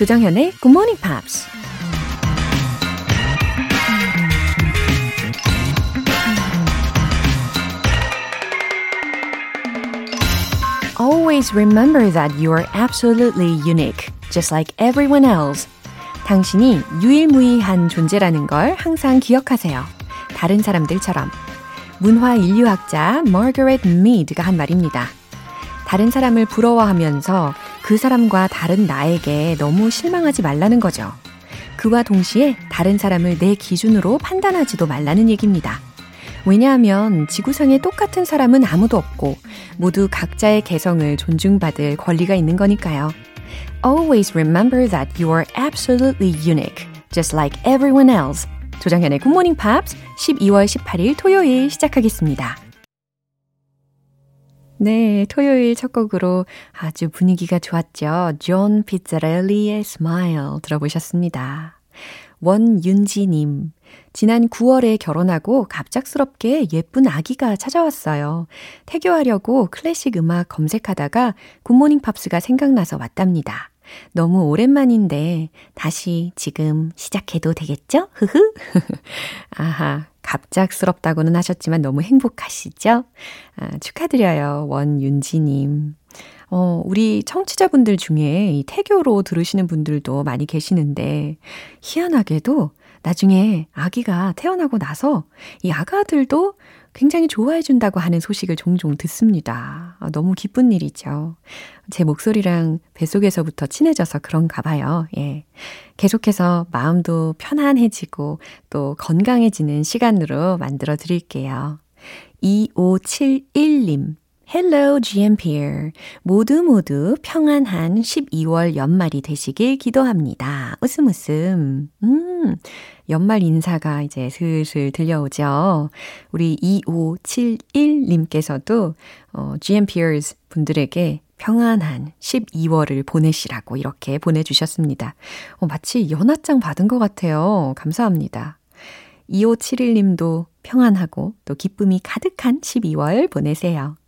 조정현의 Good Morning Pops. Always remember that you are absolutely unique, just like everyone else. 당신이 유일무이한 존재라는 걸 항상 기억하세요. 다른 사람들처럼. 문화 인류학자 마거렛 미드가 한 말입니다. 다른 사람을 부러워하면서 그 사람과 다른 나에게 너무 실망하지 말라는 거죠. 그와 동시에 다른 사람을 내 기준으로 판단하지도 말라는 얘기입니다. 왜냐하면 지구상에 똑같은 사람은 아무도 없고 모두 각자의 개성을 존중받을 권리가 있는 거니까요. Always remember that you are absolutely unique, just like everyone else. Good Morning Pops 12월 18일 토요일 시작하겠습니다. 네, 토요일 첫 곡으로 아주 분위기가 좋았죠. 존 피자렐리의 Smile 들어보셨습니다. 원윤지님, 지난 9월에 결혼하고 갑작스럽게 예쁜 아기가 찾아왔어요. 태교하려고 클래식 음악 검색하다가 굿모닝 팝스가 생각나서 왔답니다. 너무 오랜만인데 다시 지금 시작해도 되겠죠? 흐흐. 아하, 갑작스럽다고는 하셨지만 너무 행복하시죠? 아, 축하드려요. 원윤지님. 어, 우리 청취자분들 중에 이 태교로 들으시는 분들도 많이 계시는데, 희한하게도 나중에 아기가 태어나고 나서 이 아가들도 굉장히 좋아해 준다고 하는 소식을 종종 듣습니다. 아, 너무 기쁜 일이죠. 제 목소리랑 뱃속에서부터 친해져서 그런가 봐요. 예. 계속해서 마음도 편안해지고 또 건강해지는 시간으로 만들어 드릴게요. 2571님. Hello, GMPR. 모두 모두 평안한 12월 연말이 되시길 기도합니다. 웃음 웃음. 음, 연말 인사가 이제 슬슬 들려오죠. 우리 2571님께서도 어, GMPers 분들에게 평안한 12월을 보내시라고 이렇게 보내주셨습니다. 어, 마치 연하장 받은 것 같아요. 감사합니다. 2571님도 평안하고 또 기쁨이 가득한 12월 보내세요.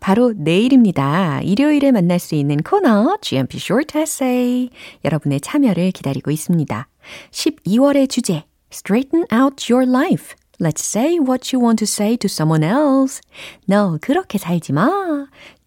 바로 내일입니다. 일요일에 만날 수 있는 코너 GMP Short Essay. 여러분의 참여를 기다리고 있습니다. 12월의 주제 Straighten out your life. Let's say what you want to say to someone else. 너 그렇게 살지 마.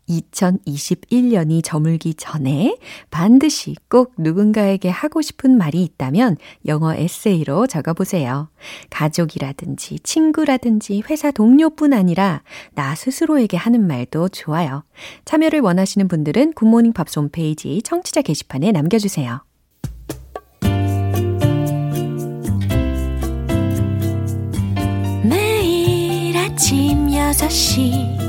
2021년이 저물기 전에 반드시 꼭 누군가에게 하고 싶은 말이 있다면 영어 에세이로 적어보세요. 가족이라든지 친구라든지 회사 동료뿐 아니라 나 스스로에게 하는 말도 좋아요. 참여를 원하시는 분들은 굿모닝 팝스 홈페이지 청취자 게시판에 남겨주세요. 매일 아침 6시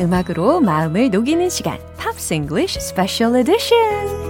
음악으로 마음을 녹이는 시간 팝스 잉글리쉬 스페셜 에디션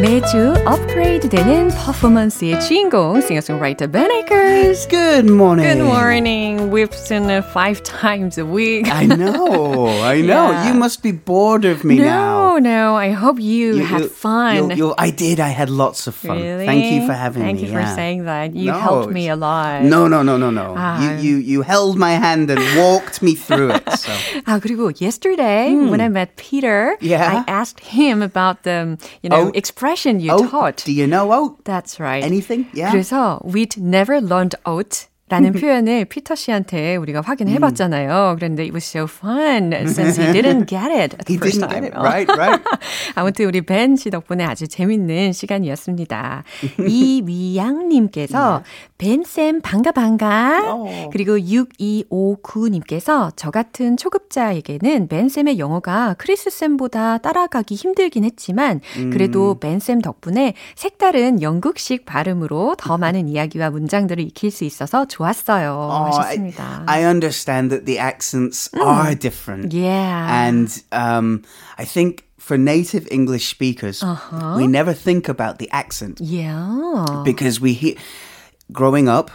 매주 업그레이드 되는 퍼포먼스의 주인공 싱어송라이터 Ben Akers. Good morning. Good morning. We've seen it five times a week. I know. I know. Yeah. You must be bored of me no, now. no. I hope you, You- had you- fun. you- you- I did. I had lots of fun. Really? Thank you for having Thank me. you for yeah. saying that. You No, helped me a it's- lot. No, no, no, no, no. Ah. You, you, you held my hand and walked me through it. So. 아, 그리고 yesterday when I met Peter, Hmm. Yeah. I asked him about the, you know, Oat? expression you Oat? taught. Do you know oat? That's right. Anything? Yeah. 그래서 we'd never learned oat 라는 표현을 피터 씨한테 우리가 확인해 봤잖아요. 그런데 it was so fun since he didn't get it the He first time. Right, right. 아무튼 우리 벤 씨 덕분에 아주 재밌는 시간이었습니다. 이미양 님께서 벤쌤 반가 반가. 어. 그리고 6259 님께서 저 같은 초급자에게는 벤쌤의 영어가 크리스쌤보다 따라가기 힘들긴 했지만 그래도 벤쌤 덕분에 색다른 영국식 발음으로 더 많은 이야기와 문장들을 익힐 수 있어서 좋았어요. Oh, 하셨습니다. I, I understand that the accents are different. yeah. And um, I think for native English speakers, we never think about the accent yeah. because we hear. Growing up,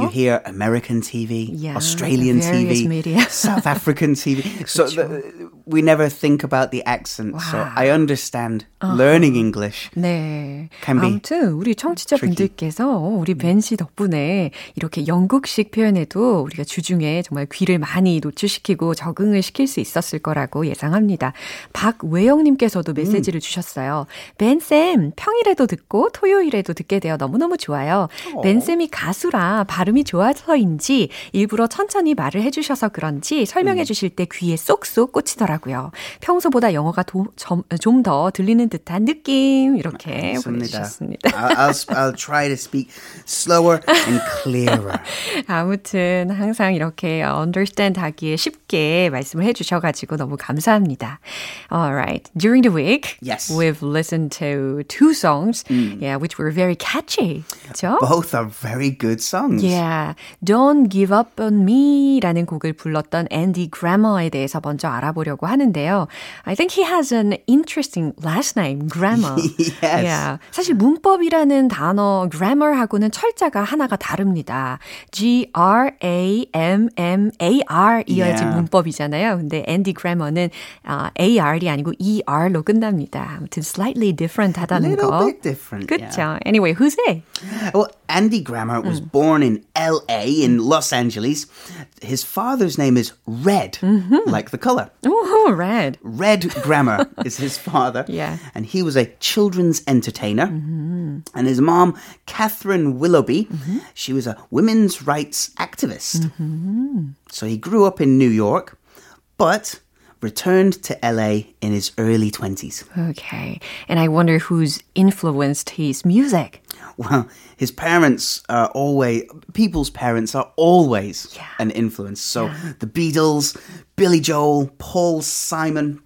you hear American TV, Yeah, Australian TV, media. South African TV. so the, we never think about the accent. So I understand learning English. 네. Can be 아무튼 우리 청취자분들께서 우리 벤씨 덕분에 이렇게 영국식 표현에도 우리가 주중에 정말 귀를 많이 노출시키고 적응을 시킬 수 있었을 거라고 예상합니다. 박외영님께서도 메시지를 주셨어요. 벤쌤, 평일에도 듣고 토요일에도 듣게 되어 너무너무 좋아요. 벤 쌤이 가수라 발음이 좋아서인지 일부러 천천히 말을 해주셔서 그런지 설명해 주실 때 귀에 쏙쏙 꽂히더라고요. 평소보다 영어가 좀 더 들리는 듯한 느낌 이렇게 보내주셨습니다. I'll, I'll, try to speak slower and clearer. 아무튼 항상 이렇게 understand 하기에 쉽게 말씀을 해주셔가지고 너무 감사합니다. Alright, during the week, Yes. we've listened to two songs, yeah, which were very catchy. 그렇죠? Both are very good songs. Yeah, Don't Give Up on Me라는 곡을 불렀던 앤디 그래머에 대해서 먼저 알아보려고 하는데요. I think he has an interesting last name, Grammar. Yes. Yeah. 사실 문법이라는 단어 grammar하고는 철자가 하나가 다릅니다. G R A M M A R 이어야지 Yeah. 문법이잖아요. 근데 앤디 그래머는 아, A R이 아니고 E R로 끝납니다. 아무튼 slightly different 하다는 Little 거. bit different, 그렇죠. Anyway, who's it? Well, Andy Grammer was hmm. born in LA in Los Angeles. His father's name is Red, mm-hmm. like the color. Oh, red. Red Grammer is his father. Yeah. And he was a children's entertainer. Mm-hmm. And his mom, Catherine Willoughby, mm-hmm. she was a women's rights activist. So he grew up in New York, but returned to LA in his early 20s. Okay. And I wonder who's influenced his music. Well, his parents are always, people's parents are always Yeah. an influence. So the Beatles, Billy Joel, Paul Simon.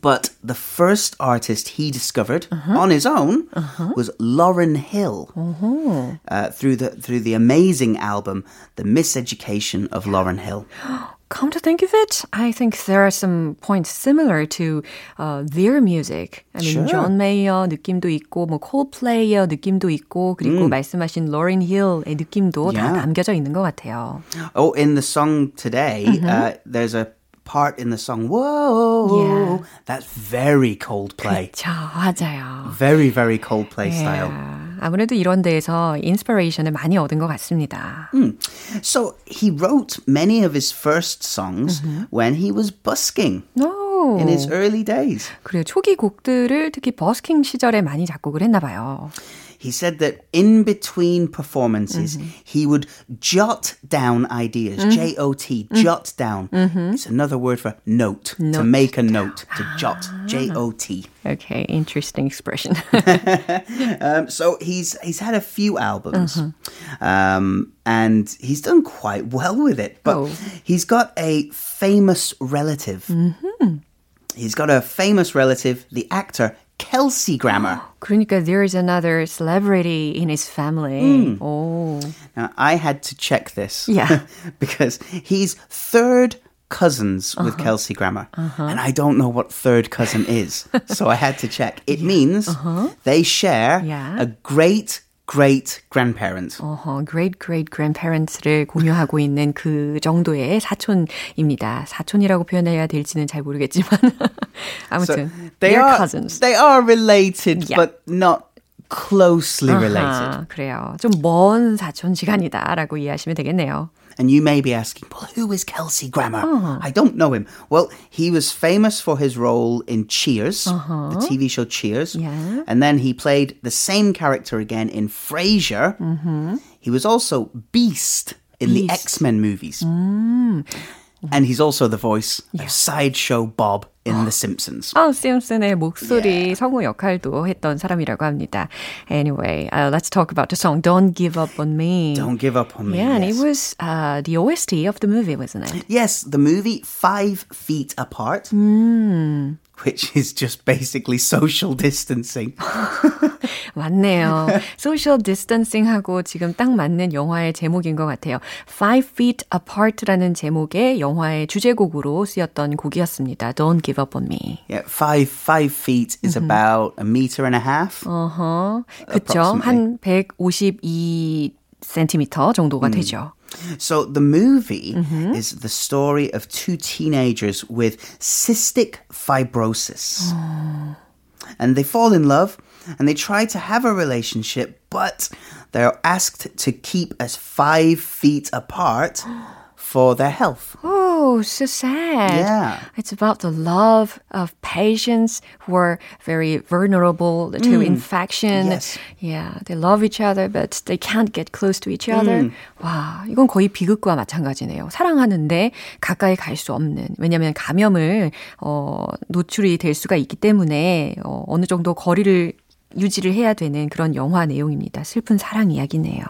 But the first artist he discovered uh-huh. on his own uh-huh. was Lauren Hill uh-huh. uh, through the through the amazing album The Miseducation of Lauren Hill. Come to think of it, I think there are some points similar to uh, their music. I mean, Sure. 존 메이어 느낌도 있고, 뭐 콜플레이어 느낌도 있고, 그리고 말씀하신 로렌 힐의 느낌도 다 Yeah. 담겨져 있는 것 같아요. Oh, in the song today, uh, there's a part in the song, Whoa, Yeah. that's very Coldplay. 자, 맞아요. Very, very Coldplay style. 아무래도 이런 데에서 인스피레이션을 많이 얻은 것 같습니다. So he wrote many of his first songs when he was busking 오. in his early days. 그래요. 초기 곡들을 특히 버스킹 시절에 많이 작곡을 했나 봐요. He said that in between performances, mm-hmm. he would jot down ideas. Mm-hmm. J O T, mm-hmm. jot down. It's another word for note, to make a note, to ah. jot. J O T. Okay, interesting expression. Um, so he's he's had a few albums, uh-huh. um, and he's done quite well with it. But Oh. he's got a famous relative. He's got a famous relative, the actor Kelsey Grammer. 그러니까 there is another celebrity in his family. 오. Now I had to check this, Yeah. because he's third cousins with Kelsey Grammer, and I don't know what third cousin is, so I had to check. It means they share Yeah. a great great grandparent. 어허, great great grandparents를 공유하고 있는 그 정도의 사촌입니다. 사촌이라고 표현해야 될지는 잘 모르겠지만 아무튼 they they're are cousins. they are related, Yeah. but not closely related. 아하, 그래요. 좀 먼 사촌 시간이다라고 이해하시면 되겠네요. And you may be asking, well, who is Kelsey Grammer? I don't know him. Well, he was famous for his role in Cheers, the TV show Cheers. Yeah. And then he played the same character again in Frasier. He was also Beast in the Beast. X Men movies. And he's also the voice of Sideshow Bob in The Simpsons. 아, 심슨의 목소리 성우 역할도 했던 사람이라고 합니다. Anyway, uh, let's talk about the song Don't Give Up on Me. Don't give up on me. Yeah, and it yes. was uh, the OST of the movie, wasn't it? Yes, the movie Five Feet Apart, Which is just basically social distancing. 맞네요. Social distancing하고 지금 딱 맞는 영화의 제목인 것 같아요. Five Feet Apart라는 제목의 영화의 주제곡으로 쓰였던 곡이었습니다. Don't Give Up on Me. Yeah, five five feet is about a meter and a half. 어허, 그쵸. 한 152cm 정도가 되죠. So the movie mm-hmm. is the story of two teenagers with cystic fibrosis. Oh. And they fall in love and they try to have a relationship, but they're asked to keep as five feet apart for their health. Oh, so sad. Yeah. It's about the love of patients who are very vulnerable to infection. Yes. Yeah, they love each other, but they can't get close to each other. 와, 이건 거의 비극과 마찬가지네요. 사랑하는데 가까이 갈 수 없는. 왜냐하면 감염을 어, 노출이 될 수가 있기 때문에 어, 어느 정도 거리를 유지를 해야 되는 그런 영화 내용입니다. 슬픈 사랑 이야기네요.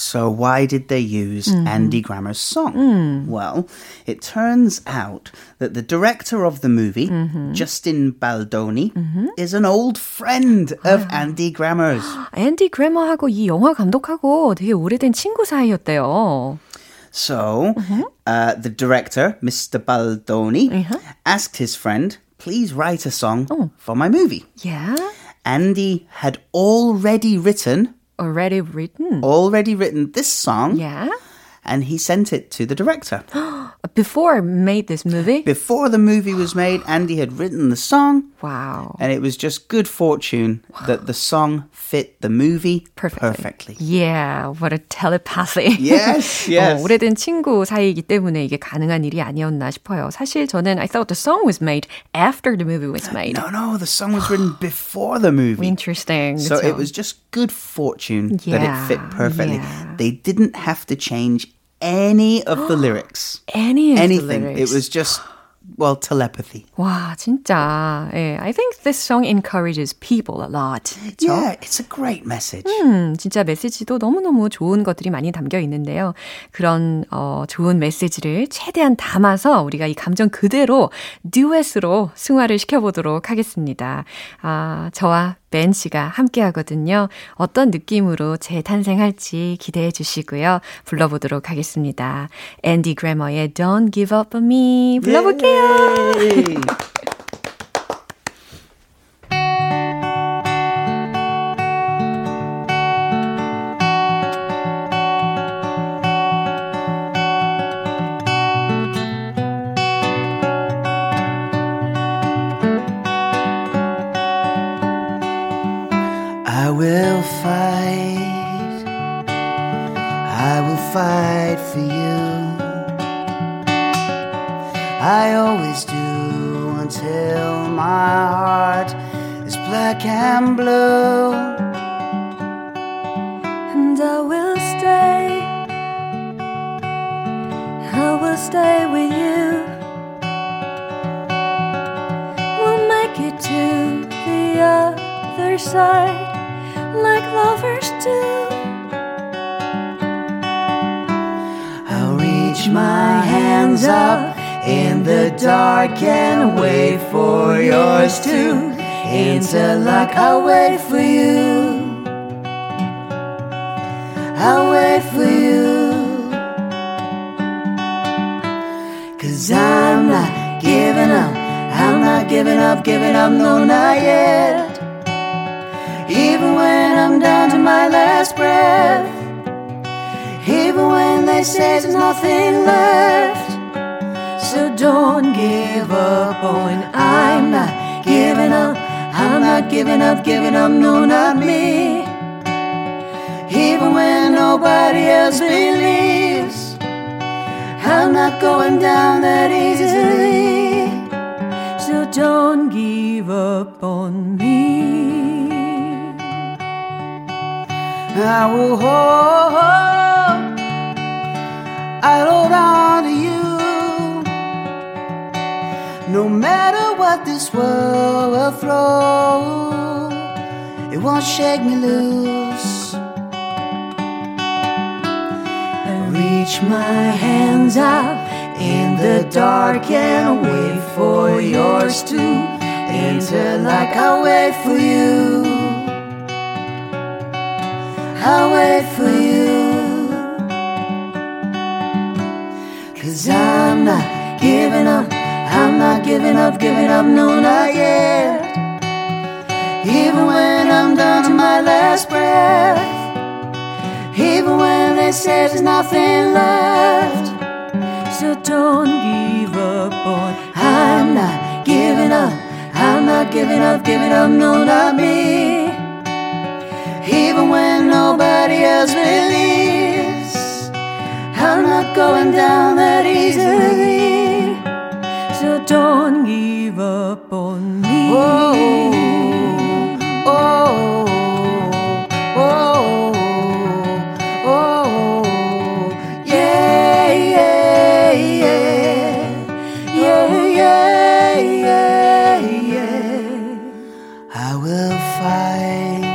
So why did they use Andy Grammer's song? Well, it turns out that the director of the movie, Justin Baldoni, is an old friend of Andy Grammer's. 앤디 그래머하고 이 영화 감독하고 되게 오래된 친구 사이였대요. So uh, the director, Mr. Baldoni, asked his friend, please write a song for my movie. Yeah. Andy had already written, Already written. already written this song, Yeah. and he sent it to the director. Before I made this movie. Before the movie was made, Andy had written the song, Wow. and it was just good fortune that the song fit the movie Perfectly. perfectly. Yeah, what a telepathy. Yes, yes. 어, 오래된 친구 사이이기 때문에 이게 가능한 일이 아니었나 싶어요. 사실 저는 I thought the song was made after the movie was made. No, no, the song was written before the movie. Interesting. So 그쵸? it was just good fortune that it fit Yeah, perfectly. yeah. They didn't have to change any of the lyrics. Any of the Anything. It lyrics. was just, well, telepathy. 와, 진짜. 예, I think this song encourages people a lot. 그쵸? Yeah, it's a great message. 음, 진짜 메시지도 너무너무 좋은 것들이 많이 담겨 있는데요. 그런 어, 좋은 메시지를 최대한 담아서 우리가 이 감정 그대로 듀엣으로 승화를 시켜보도록 하겠습니다. 아, 저와 벤 씨가 함께 하거든요. 어떤 느낌으로 재탄생할지 기대해 주시고요. 불러보도록 하겠습니다. 앤디 그래머의 Don't Give Up On Me 불러볼게요. interlock. I'll wait for you. I'll wait for you. Cause I'm not giving up. I'm not giving up, giving up, no, not yet. Even when I'm down to my last breath. Even when they say there's nothing left. So don't give up, and I'm not giving up. I'm not giving up, giving up, no, not me. Even when nobody else believes, I'm not going down that easily. So don't give up on me. I will hold, No matter what this world will throw, it won't shake me loose. I reach my hands out in the dark and wait for yours to enter like I wait for you. I wait for you. Cause I'm not giving up. I'm not giving up, giving up, no, not yet. Even when I'm down to my last breath. Even when they say there's nothing left. So don't give up on. I'm not giving up. I'm not giving up, giving up, no, not me. Even when nobody else believes. I'm not going down that easily. So don't give up on me. Oh, oh, oh, oh, yeah, yeah, yeah, yeah, yeah, yeah, yeah. I will fight.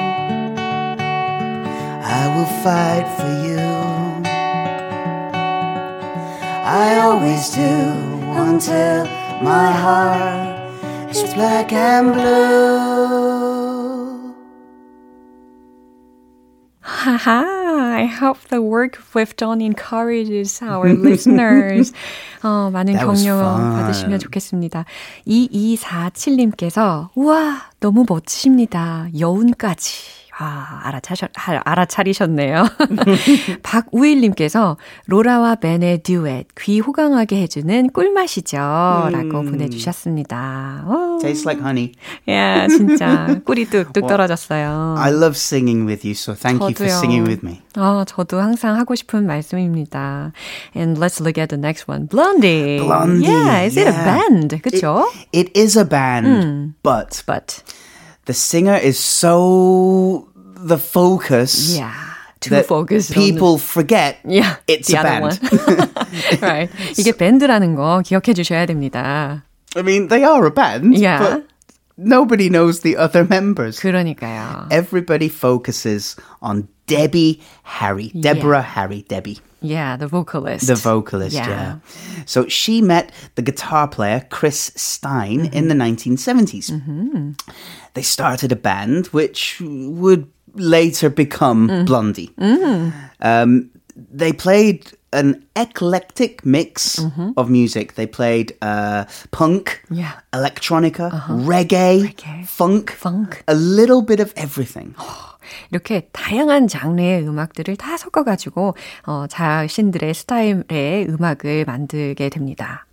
I will fight for you. I always do until my heart is black and blue. Haha, I hope the work we've done encourages our listeners. 어, 많은 격려. 받으시면 좋겠습니다. 2247님께서, 우와, 너무 멋지십니다. 여운까지. 아, 알아차셨, 아, 알아차리셨네요. 박우일님께서 로라와 벤의 듀엣 귀 호강하게 해주는 꿀맛이죠. 라고 보내주셨습니다. 오, Tastes like honey. 야, 진짜 꿀이 뚝뚝 떨어졌어요. I love singing with you, so thank you for 저도요. singing with me. 아, 저도 항상 하고 싶은 말씀입니다. And let's look at the next one. Blondie. Blondie, Yeah, is it a yeah. band? 그쵸? It is a band, but But, the singer is so the focus yeah, too that focused people forget on... Yeah, it's the a other band. one. right. 이게 밴드라는 거 기억해 주셔야 됩니다. I mean, they are a band, Yeah. but nobody knows the other members. 그러니까요. Everybody focuses on Debbie Harry, Deborah Harry, Debbie. Yeah, the vocalist. The vocalist, yeah. So she met the guitar player Chris Stein in the mm-hmm. 1970s. Mm-hmm. They started a band which would later become mm. Blondie. Mm. Um, they played an eclectic mix of music. They played uh, punk, Yeah. electronica, reggae, Reggae, funk, funk. a little bit of everything. 이렇게 다양한 장르의 음악들을 다 섞어가지고 어, 자신들의 스타일의 음악을 만들게 됩니다.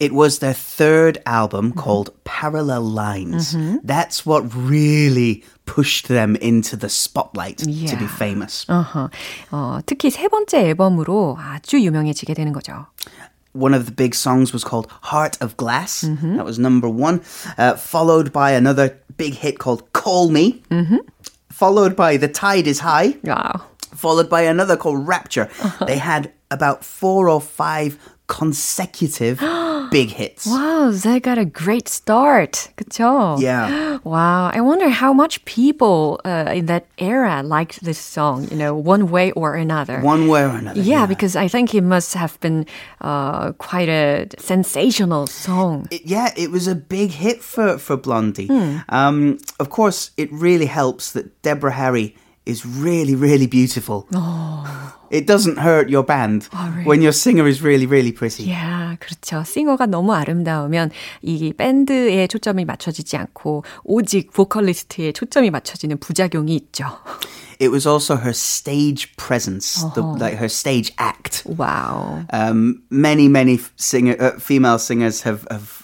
It was their third album called Parallel Lines. That's what really pushed them into the spotlight to be Yeah. famous. 어허. 어, 특히 세 번째 앨범으로 아주 유명해지게 되는 거죠. One of the big songs was called Heart of Glass. That was number one. Uh, followed by another big hit called Call Me. Followed by The Tide is High. 와우. Followed by another called Rapture. They had about four or five consecutive big hits. Wow, they got a great start. 그쵸? Yeah. Wow, I wonder how much people uh, in that era liked this song, you know, one way or another. One way or another. yeah, because I think it must have been uh, quite a sensational song. it, yeah, it was a big hit for for Blondie. Um, of course, it really helps that Deborah Harry is really, really beautiful. It doesn't hurt your band when your singer is really, really pretty. 야, 그렇죠. 싱어가 너무 아름다우면 이 밴드에 초점이 맞춰지지 않고 오직 보컬리스트에 초점이 맞춰지는 부작용이 있죠. It was also her stage presence, the, like her stage act. 와우. Um, many, many f- singer, uh, female singers have have f-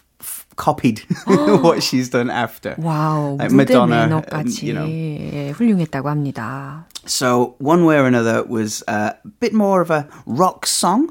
copied what she's done after. 와우. Like 무대 Madonna, 매너까지 and, you know. 예, 훌륭했다고 합니다. So one way or another was uh, a bit more of a rock song.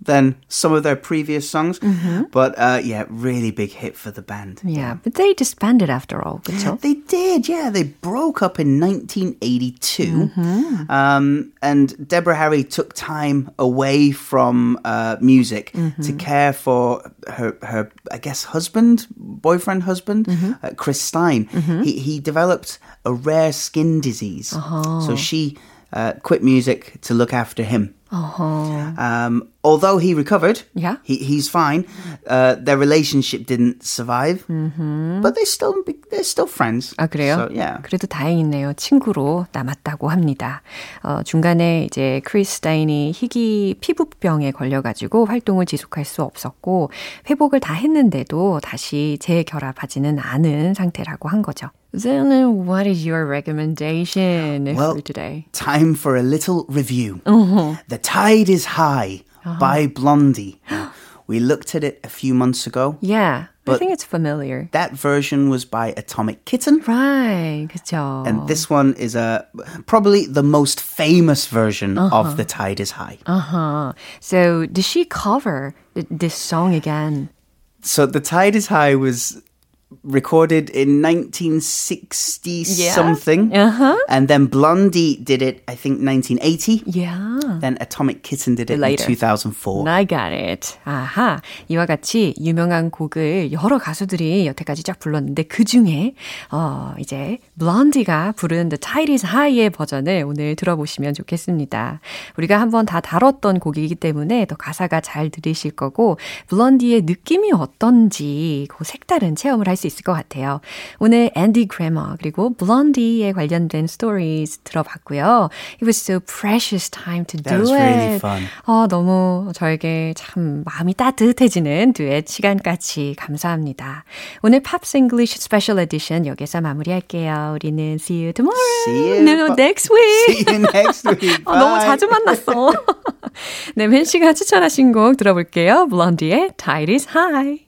than some of their previous songs. Mm-hmm. But uh, yeah, really big hit for the band. Yeah, but they disbanded after all, They did, yeah. They broke up in 1982. Mm-hmm. Um, and Deborah Harry took time away from uh, music mm-hmm. to care for her, her, I guess, husband, boyfriend, husband, mm-hmm. uh, Chris Stein. Mm-hmm. He, he developed a rare skin disease. Uh-huh. So she uh, quit music to look after him. Um, although he recovered, Yeah. he, he's fine. Uh, their relationship didn't survive, but they still they're still friends. 아, 그래요? So, yeah. 그래도 다행이네요. 친구로 남았다고 합니다. 어, 중간에 이제 크리스타인이 희귀 피부병에 걸려가지고 활동을 지속할 수 없었고, 회복을 다 했는데도 다시 재결합하지는 않은 상태라고 한 거죠. Then what is your recommendation Well, for today? Time for a little review. Uh-huh. The Tide is High uh-huh. by Blondie. We looked at it a few months ago. Yeah, I think it's familiar. That version was by Atomic Kitten. Right, 그쵸. And this one is a probably the most famous version of uh-huh. The Tide is High. Uh-huh. So did she cover th- this song again? So The Tide is High was recorded in 1960 Yeah. something. Uh-huh. And then Blondie did it, I think, 1980. Yeah. Then Atomic Kitten did it Later. in 2004. I got it. 아하. 이와 같이 유명한 곡을 여러 가수들이 여태까지 쫙 불렀는데 그 중에 어 이제 블론디가 부른 The Tide is High의 버전을 오늘 들어보시면 좋겠습니다. 우리가 한번 다 다뤘던 곡이기 때문에 더 가사가 잘 들리실 거고 블론디의 느낌이 어떤지 그 색다른 체험을 할수 있을 것 같아요. 오늘 앤디 그래머 그리고 블론디에 관련된 stories 들어봤고요. It was so precious time to do it. really fun. 어, 너무 저에게 참 마음이 따뜻해지는 듀엣 시간까지 감사합니다. 오늘 Pops English special edition 여기서 마무리할게요. 우리는 see you tomorrow. See you. No, next week. See you next week. 어, 너무. 자주 만났어. 네, 멘 씨가 추천하신 곡 들어볼게요. 블론디의 Tide is High.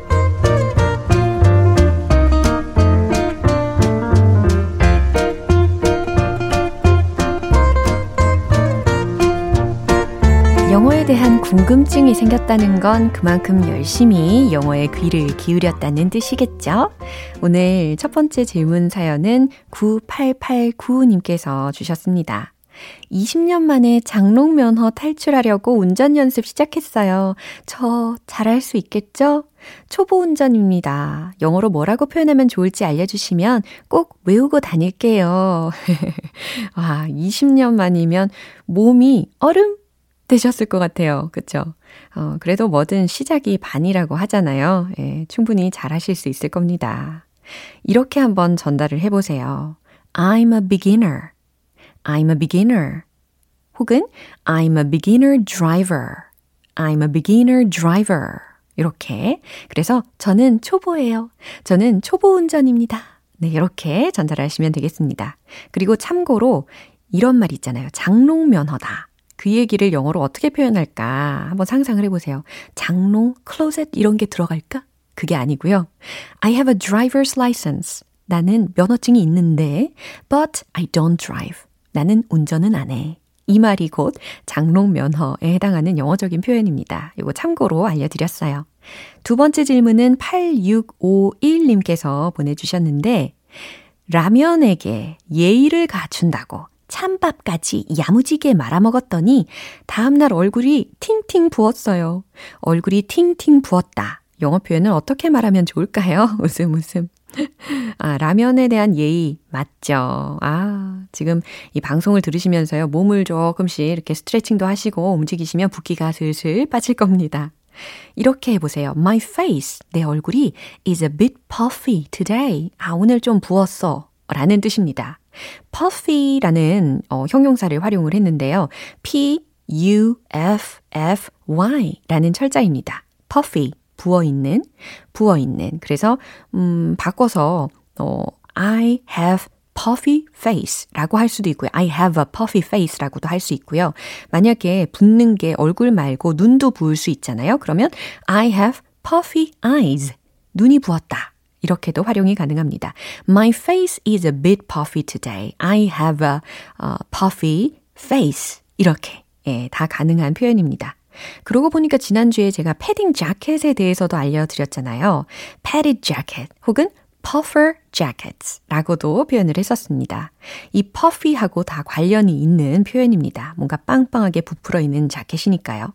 대한 궁금증이 생겼다는 건 그만큼 열심히 영어에 귀를 기울였다는 뜻이겠죠? 오늘 첫 번째 질문 사연은 9889님께서 주셨습니다. 20년 만에 장롱 면허 탈출하려고 운전 연습 시작했어요. 저 잘할 수 있겠죠? 초보 운전입니다. 영어로 뭐라고 표현하면 좋을지 알려주시면 꼭 외우고 다닐게요. 와, 20년 만이면 몸이 얼음 되셨을 것 같아요. 그쵸? 어, 그래도 뭐든 시작이 반이라고 하잖아요. 예, 충분히 잘 하실 수 있을 겁니다. 이렇게 한번 전달을 해보세요. I'm a beginner. I'm a beginner. 혹은 I'm a beginner driver. I'm a beginner driver. 이렇게. 그래서 저는 초보예요. 저는 초보 운전입니다. 네, 이렇게 전달하시면 되겠습니다. 그리고 참고로 이런 말 있잖아요. 장롱 면허다. 그 얘기를 영어로 어떻게 표현할까 한번 상상을 해보세요. 장롱, 클로셋 이런 게 들어갈까? 그게 아니고요. I have a driver's license. 나는 면허증이 있는데, but I don't drive. 나는 운전은 안 해. 이 말이 곧 장롱 면허에 해당하는 영어적인 표현입니다. 이거 참고로 알려드렸어요. 두 번째 질문은 8651님께서 보내주셨는데, 라면에게 예의를 갖춘다고 찬밥까지 야무지게 말아먹었더니 다음날 얼굴이 팅팅 부었어요. 얼굴이 팅팅 부었다. 영어 표현을 어떻게 말하면 좋을까요? 웃음 웃음. 아, 라면에 대한 예의 맞죠. 아, 지금 이 방송을 들으시면서요. 몸을 조금씩 이렇게 스트레칭도 하시고 움직이시면 붓기가 슬슬 빠질 겁니다. 이렇게 해보세요. My face, 내 얼굴이 is a bit puffy today. 아, 오늘 좀 부었어. 라는 뜻입니다. Puffy라는 어, 형용사를 활용을 했는데요. P, U, F, F, Y 라는 철자입니다. puffy, 부어 있는, 부어 있는. 그래서, 음, 바꿔서, 어, I have puffy face 라고 할 수도 있고요. I have a puffy face 라고도 할 수 있고요. 만약에 붓는 게 얼굴 말고 눈도 부을 수 있잖아요. 그러면 I have puffy eyes. 눈이 부었다. 이렇게도 활용이 가능합니다. My face is a bit puffy today. I have a uh, puffy face. 이렇게 예, 다 가능한 표현입니다. 그러고 보니까 지난주에 제가 패딩 자켓에 대해서도 알려드렸잖아요. padded jacket 혹은 puffer jackets 라고도 표현을 했었습니다. 이 puffy하고 다 관련이 있는 표현입니다. 뭔가 빵빵하게 부풀어 있는 자켓이니까요.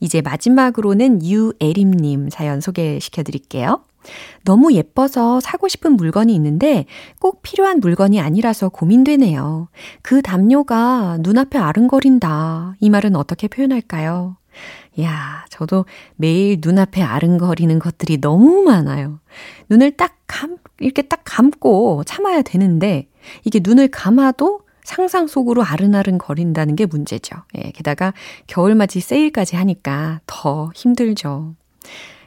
이제 마지막으로는 유에림님 사연 소개시켜 드릴게요. 너무 예뻐서 사고 싶은 물건이 있는데 꼭 필요한 물건이 아니라서 고민되네요. 그 담요가 눈앞에 아른거린다. 이 말은 어떻게 표현할까요? 야, 저도 매일 눈앞에 아른거리는 것들이 너무 많아요. 눈을 딱 감, 이렇게 딱 감고 참아야 되는데, 이게 눈을 감아도 상상 속으로 아른아른 거린다는 게 문제죠. 예, 게다가 겨울맞이 세일까지 하니까 더 힘들죠.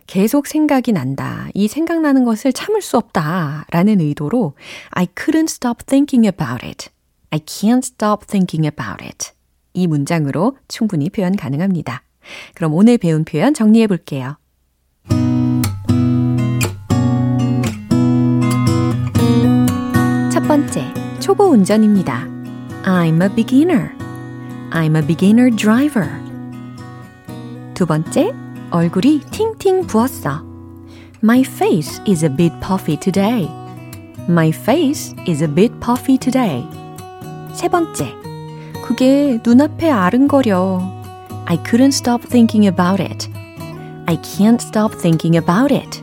계속 생각이 난다. 이 생각나는 것을 참을 수 없다. 라는 의도로 I couldn't stop thinking about it. I can't stop thinking about it. 이 문장으로 충분히 표현 가능합니다. 그럼 오늘 배운 표현 정리해 볼게요. 첫 번째, 초보 운전입니다. I'm a beginner. I'm a beginner driver. 두 번째, 얼굴이 팅팅 부었어. My face is a bit puffy today. My face is a bit puffy today. 세 번째, 그게 눈앞에 아른거려. I couldn't stop thinking about it. I can't stop thinking about it.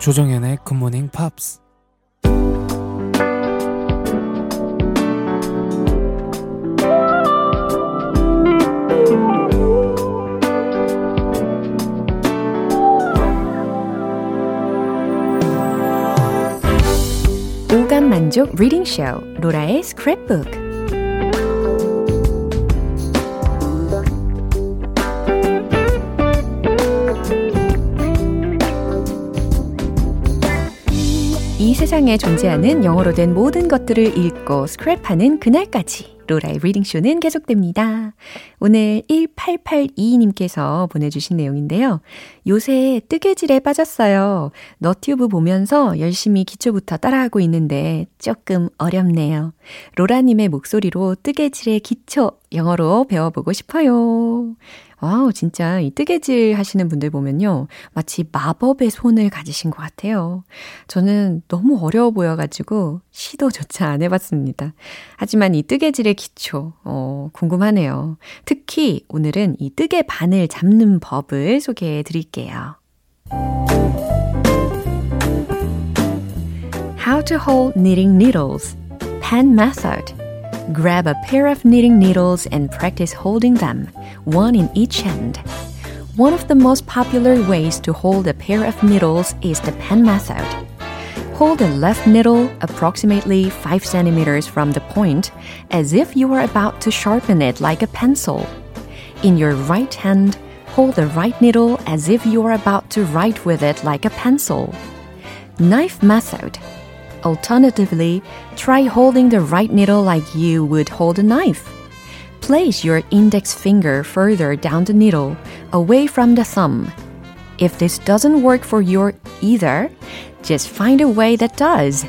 조정연의 굿모닝 팝스 오감 만족 리딩 쇼 로라의 스크랩북 세상에 존재하는 영어로 된 모든 것들을 읽고 스크랩하는 그날까지 로라의 reading쇼는 계속됩니다. 오늘 1882님께서 보내주신 내용인데요. 요새 뜨개질에 빠졌어요. 너튜브 보면서 열심히 기초부터 따라하고 있는데 조금 어렵네요. 로라님의 목소리로 뜨개질의 기초 영어로 배워보고 싶어요. wow, 진짜 이 뜨개질 하시는 분들 보면요. 마치 마법의 손을 가지신 것 같아요. 저는 너무 어려워 보여가지고 시도조차 안 해봤습니다. 하지만 이 뜨개질의 기초, 어, 궁금하네요. 특히 오늘은 이 뜨개 바늘 잡는 법을 소개해 드릴게요. How to hold knitting needles. Pen method. Grab a pair of knitting needles and practice holding them, one in each hand. One of the most popular ways to hold a pair of needles is the pen method. Hold the left needle approximately 5 centimeters from the point as if you are about to sharpen it like a pencil. In your right hand, hold the right needle as if you are about to write with it like a pencil. Knife method. Alternatively, try holding the right needle like you would hold a knife. Place your index finger further down the needle, away from the thumb. If this doesn't work for you either, just find a way that does.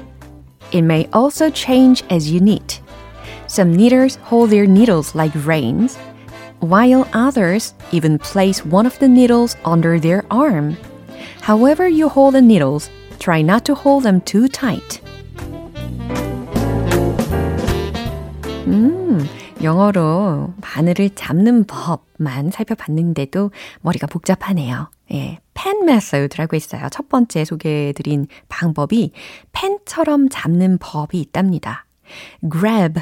It may also change as you knit. Some knitters hold their needles like reins, while others even place one of the needles under their arm. However you hold the needles, try not to hold them too tight. 음, 영어로 바늘을 잡는 법만 살펴봤는데도 머리가 복잡하네요. 예, pen method라고 있어요. 첫 번째 소개해드린 방법이 펜처럼 잡는 법이 있답니다. Grab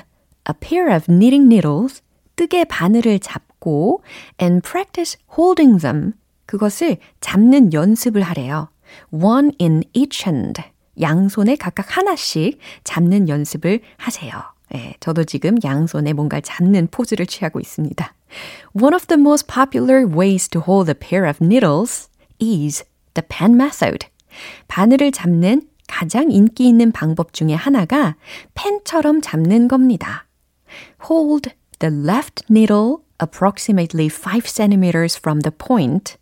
a pair of knitting needles, 뜨개 바늘을 잡고 and practice holding them. 그것을 잡는 연습을 하래요. One in each hand. 양손에 각각 하나씩 잡는 연습을 하세요. 예, 저도 지금 양손에 뭔가를 잡는 포즈를 취하고 있습니다. One of the most popular ways to hold a pair of needles is the pen method. 바늘을 잡는 가장 인기 있는 방법 중에 하나가 펜처럼 잡는 겁니다. Hold the left needle approximately 5 centimeters from the point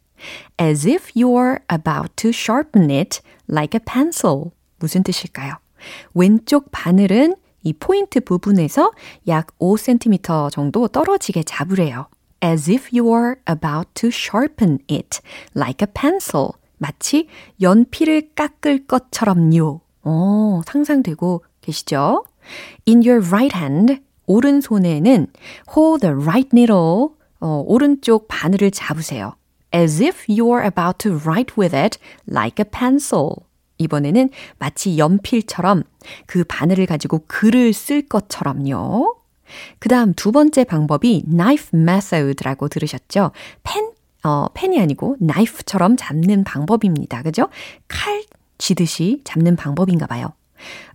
as if you're about to sharpen it like a pencil. 무슨 뜻일까요? 왼쪽 바늘은 이 포인트 부분에서 약 5cm 정도 떨어지게 잡으래요. As if you are about to sharpen it like a pencil. 마치 연필을 깎을 것처럼요. 어, 상상되고 계시죠? In your right hand, 오른손에는 hold the right needle, 어, 오른쪽 바늘을 잡으세요. As if you are about to write with it like a pencil. 이번에는 마치 연필처럼 그 바늘을 가지고 글을 쓸 것처럼요. 그 다음 두 번째 방법이 knife method라고 들으셨죠? 펜, 어, 펜이 아니고 knife처럼 잡는 방법입니다. 그죠? 칼 쥐듯이 잡는 방법인가 봐요.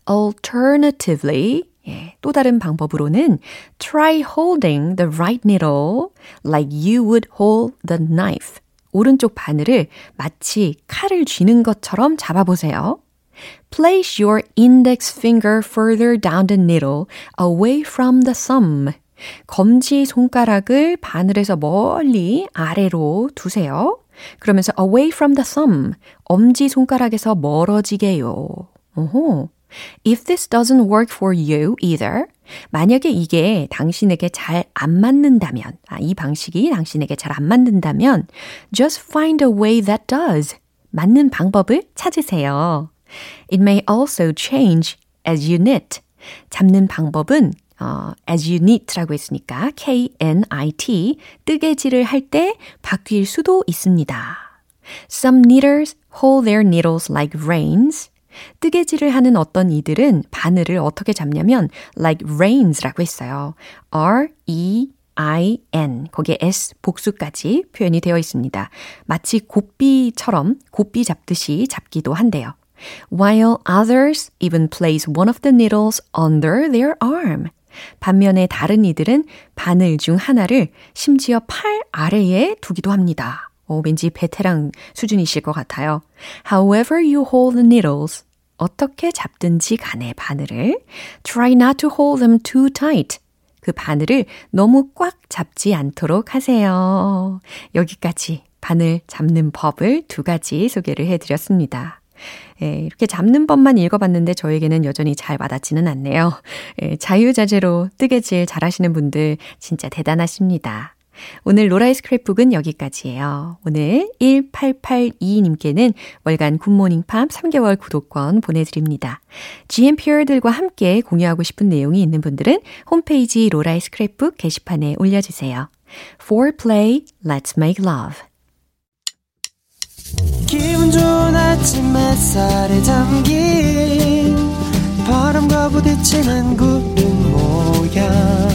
Alternatively, 예, 또 다른 방법으로는 try holding the right needle like you would hold the knife. 오른쪽 바늘을 마치 칼을 쥐는 것처럼 잡아보세요. Place your index finger further down the needle away from the thumb. 검지 손가락을 바늘에서 멀리 아래로 두세요. 그러면서 away from the thumb. 엄지 손가락에서 멀어지게요. 오호. If this doesn't work for you either, 만약에 이게 당신에게 잘 안 맞는다면, 아, 이 방식이 당신에게 잘 안 맞는다면, just find a way that does. 맞는 방법을 찾으세요. It may also change as you knit. 잡는 방법은 어, as you knit라고 했으니까 K-N-I-T 뜨개질을 할 때 바뀔 수도 있습니다. Some knitters hold their needles like reins. 뜨개질을 하는 어떤 이들은 바늘을 어떻게 잡냐면 like reins라고 했어요. R-E I-N, 거기에 S 복수까지 표현이 되어 있습니다. 마치 고삐처럼 고삐 잡듯이 잡기도 한대요. While others even place one of the needles under their arm. 반면에 다른 이들은 바늘 중 하나를 심지어 팔 아래에 두기도 합니다. 오, 왠지 베테랑 수준이실 것 같아요. However you hold the needles. 어떻게 잡든지 간에 바늘을 try not to hold them too tight. 그 바늘을 너무 꽉 잡지 않도록 하세요. 여기까지 바늘 잡는 법을 두 가지 소개를 해드렸습니다. 예, 이렇게 잡는 법만 읽어봤는데 저에게는 여전히 잘 와닿지는 않네요. 예, 자유자재로 뜨개질 잘하시는 분들 진짜 대단하십니다. 오늘 로라의 스크랩북은 여기까지예요. 오늘 1882님께는 월간 굿모닝 팝 3개월 구독권 보내드립니다. GMPR들과 함께 공유하고 싶은 내용이 있는 분들은 홈페이지 로라의 스크랩북 게시판에 올려주세요. For play, let's make love. 기분 좋은 아침 햇살에 담긴 바람과 부딪히는 구름 모양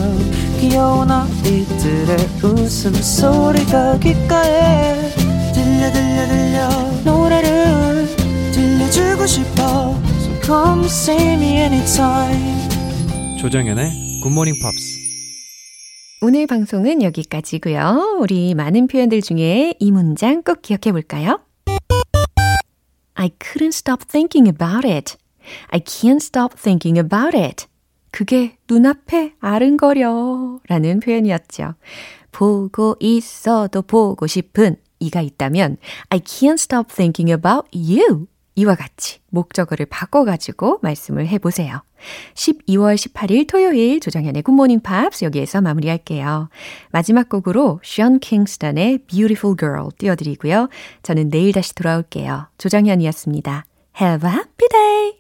귀여운 아이들의 웃음소리가 귓가에 들려 들려 들려 노래를 들려주고 싶어 So come see me anytime 조정연의 굿모닝 팝스 오늘 방송은 여기까지고요. 우리 많은 표현들 중에 이 문장 꼭 기억해 볼까요? I couldn't stop thinking about it. I can't stop thinking about it. 그게 눈앞에 아른거려 라는 표현이었죠. 보고 있어도 보고 싶은 이가 있다면 I can't stop thinking about you. 이와 같이 목적어를 바꿔가지고 말씀을 해보세요. 12월 18일 토요일 조정현의 굿모닝 팝스 여기에서 마무리할게요. 마지막 곡으로 션 킹스턴의 Beautiful Girl 띄워드리고요. 저는 내일 다시 돌아올게요. 조정현이었습니다. Have a happy day!